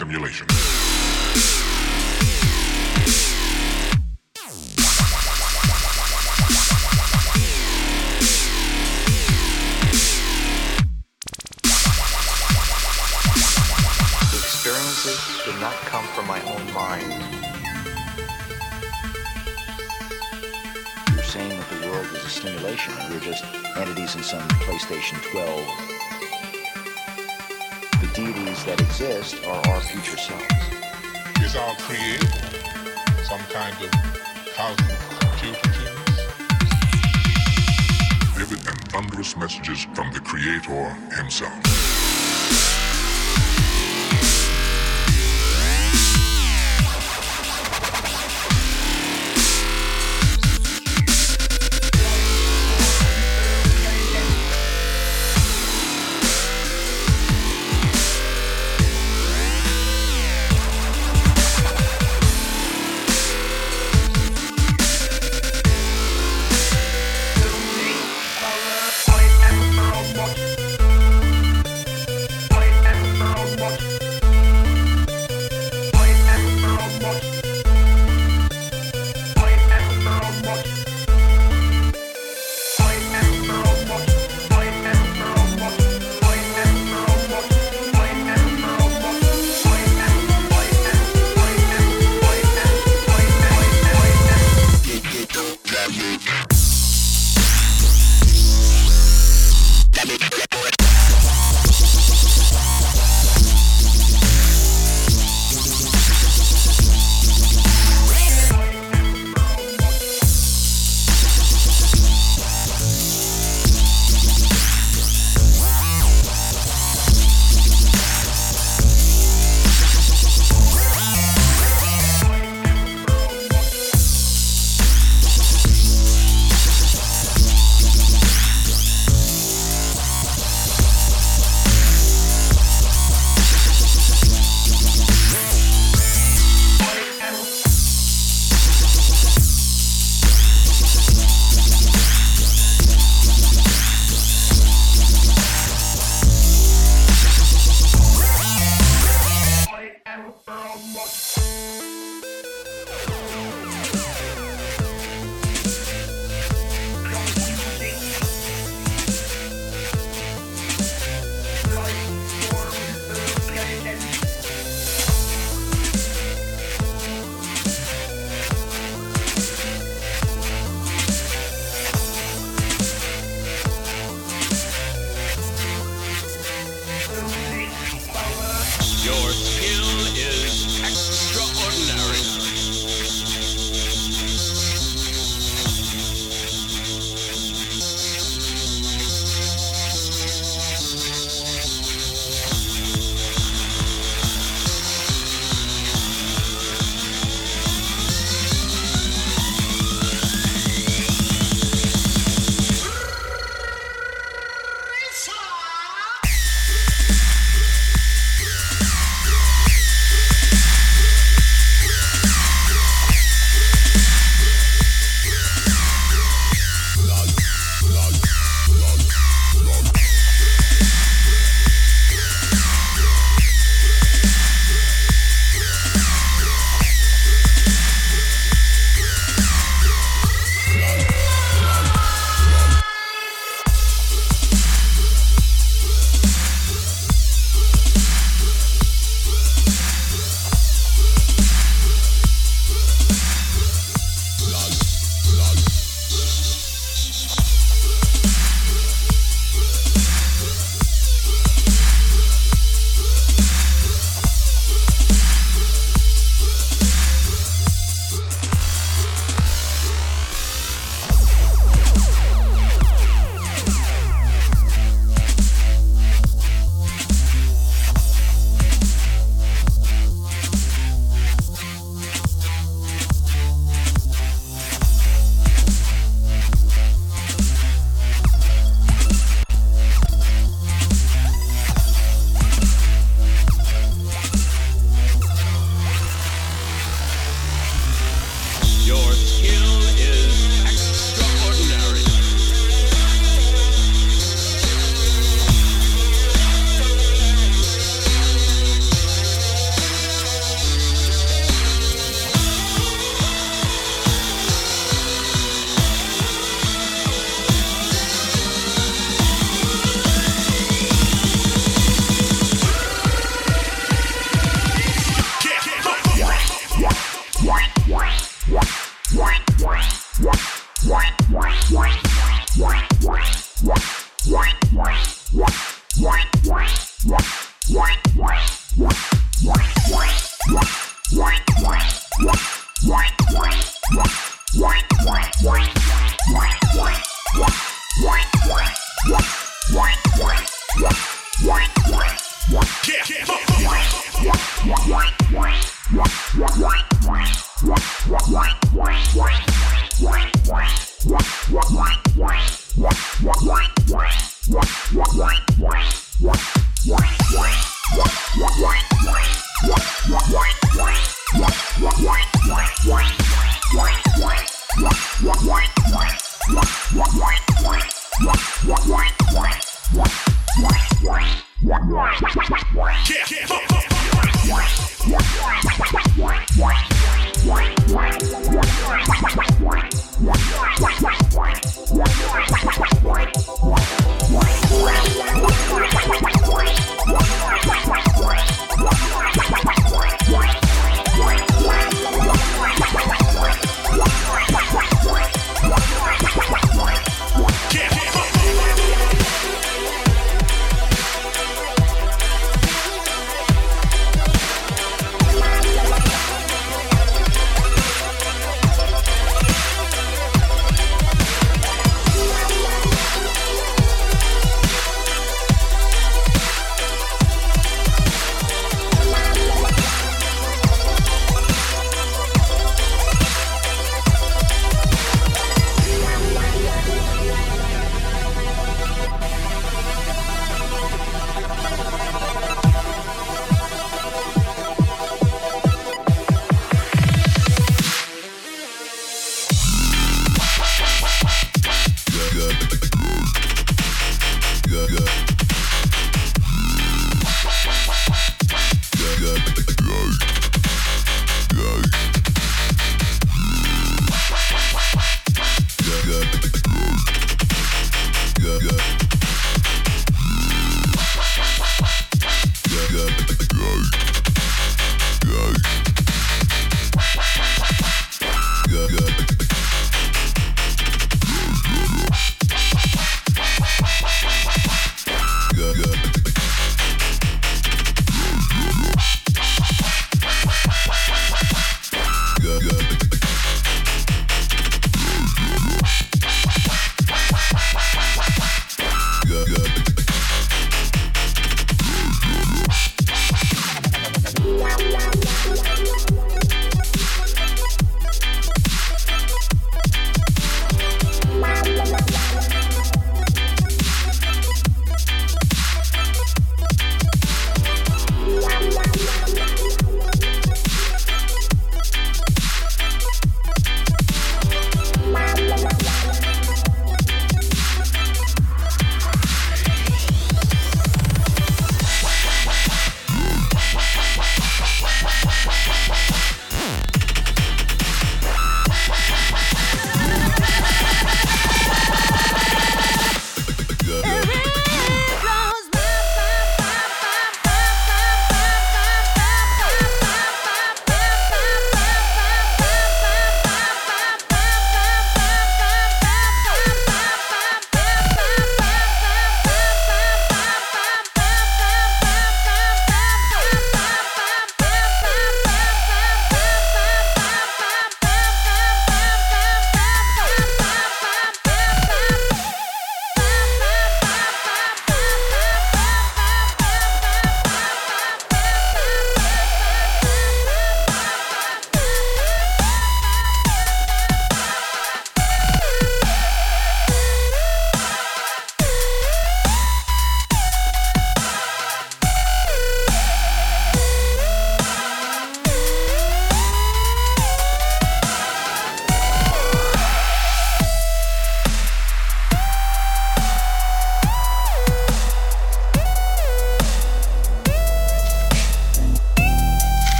simulation. some kind of Vivid and thunderous messages from the Creator Himself.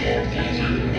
Deus.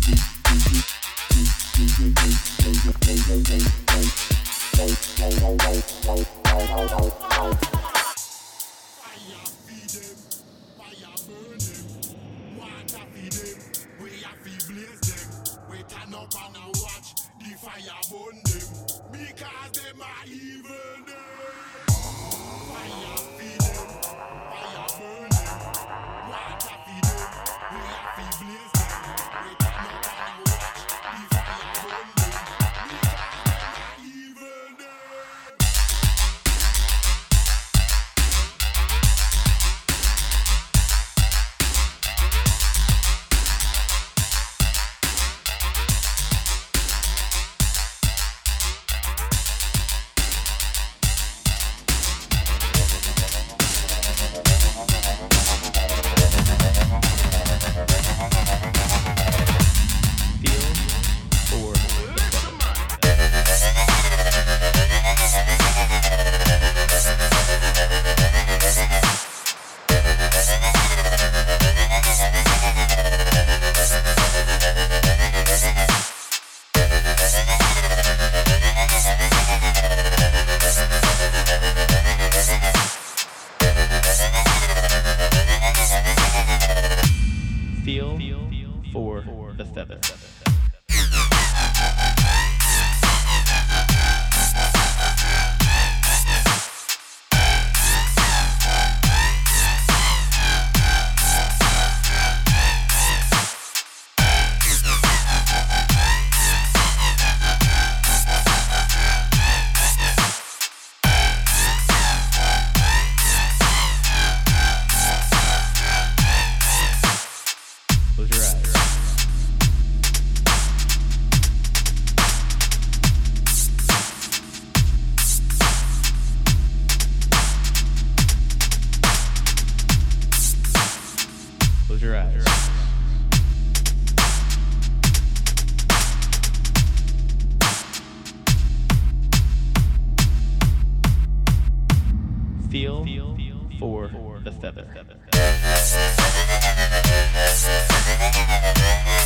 deep.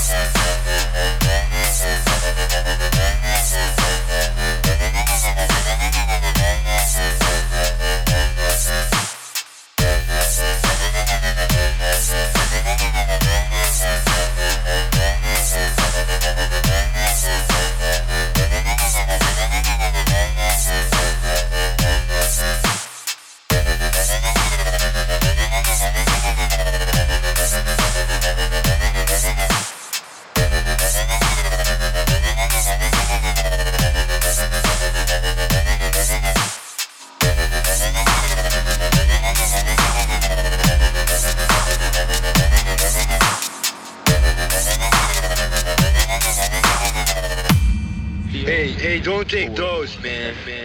Thank take those, man, man,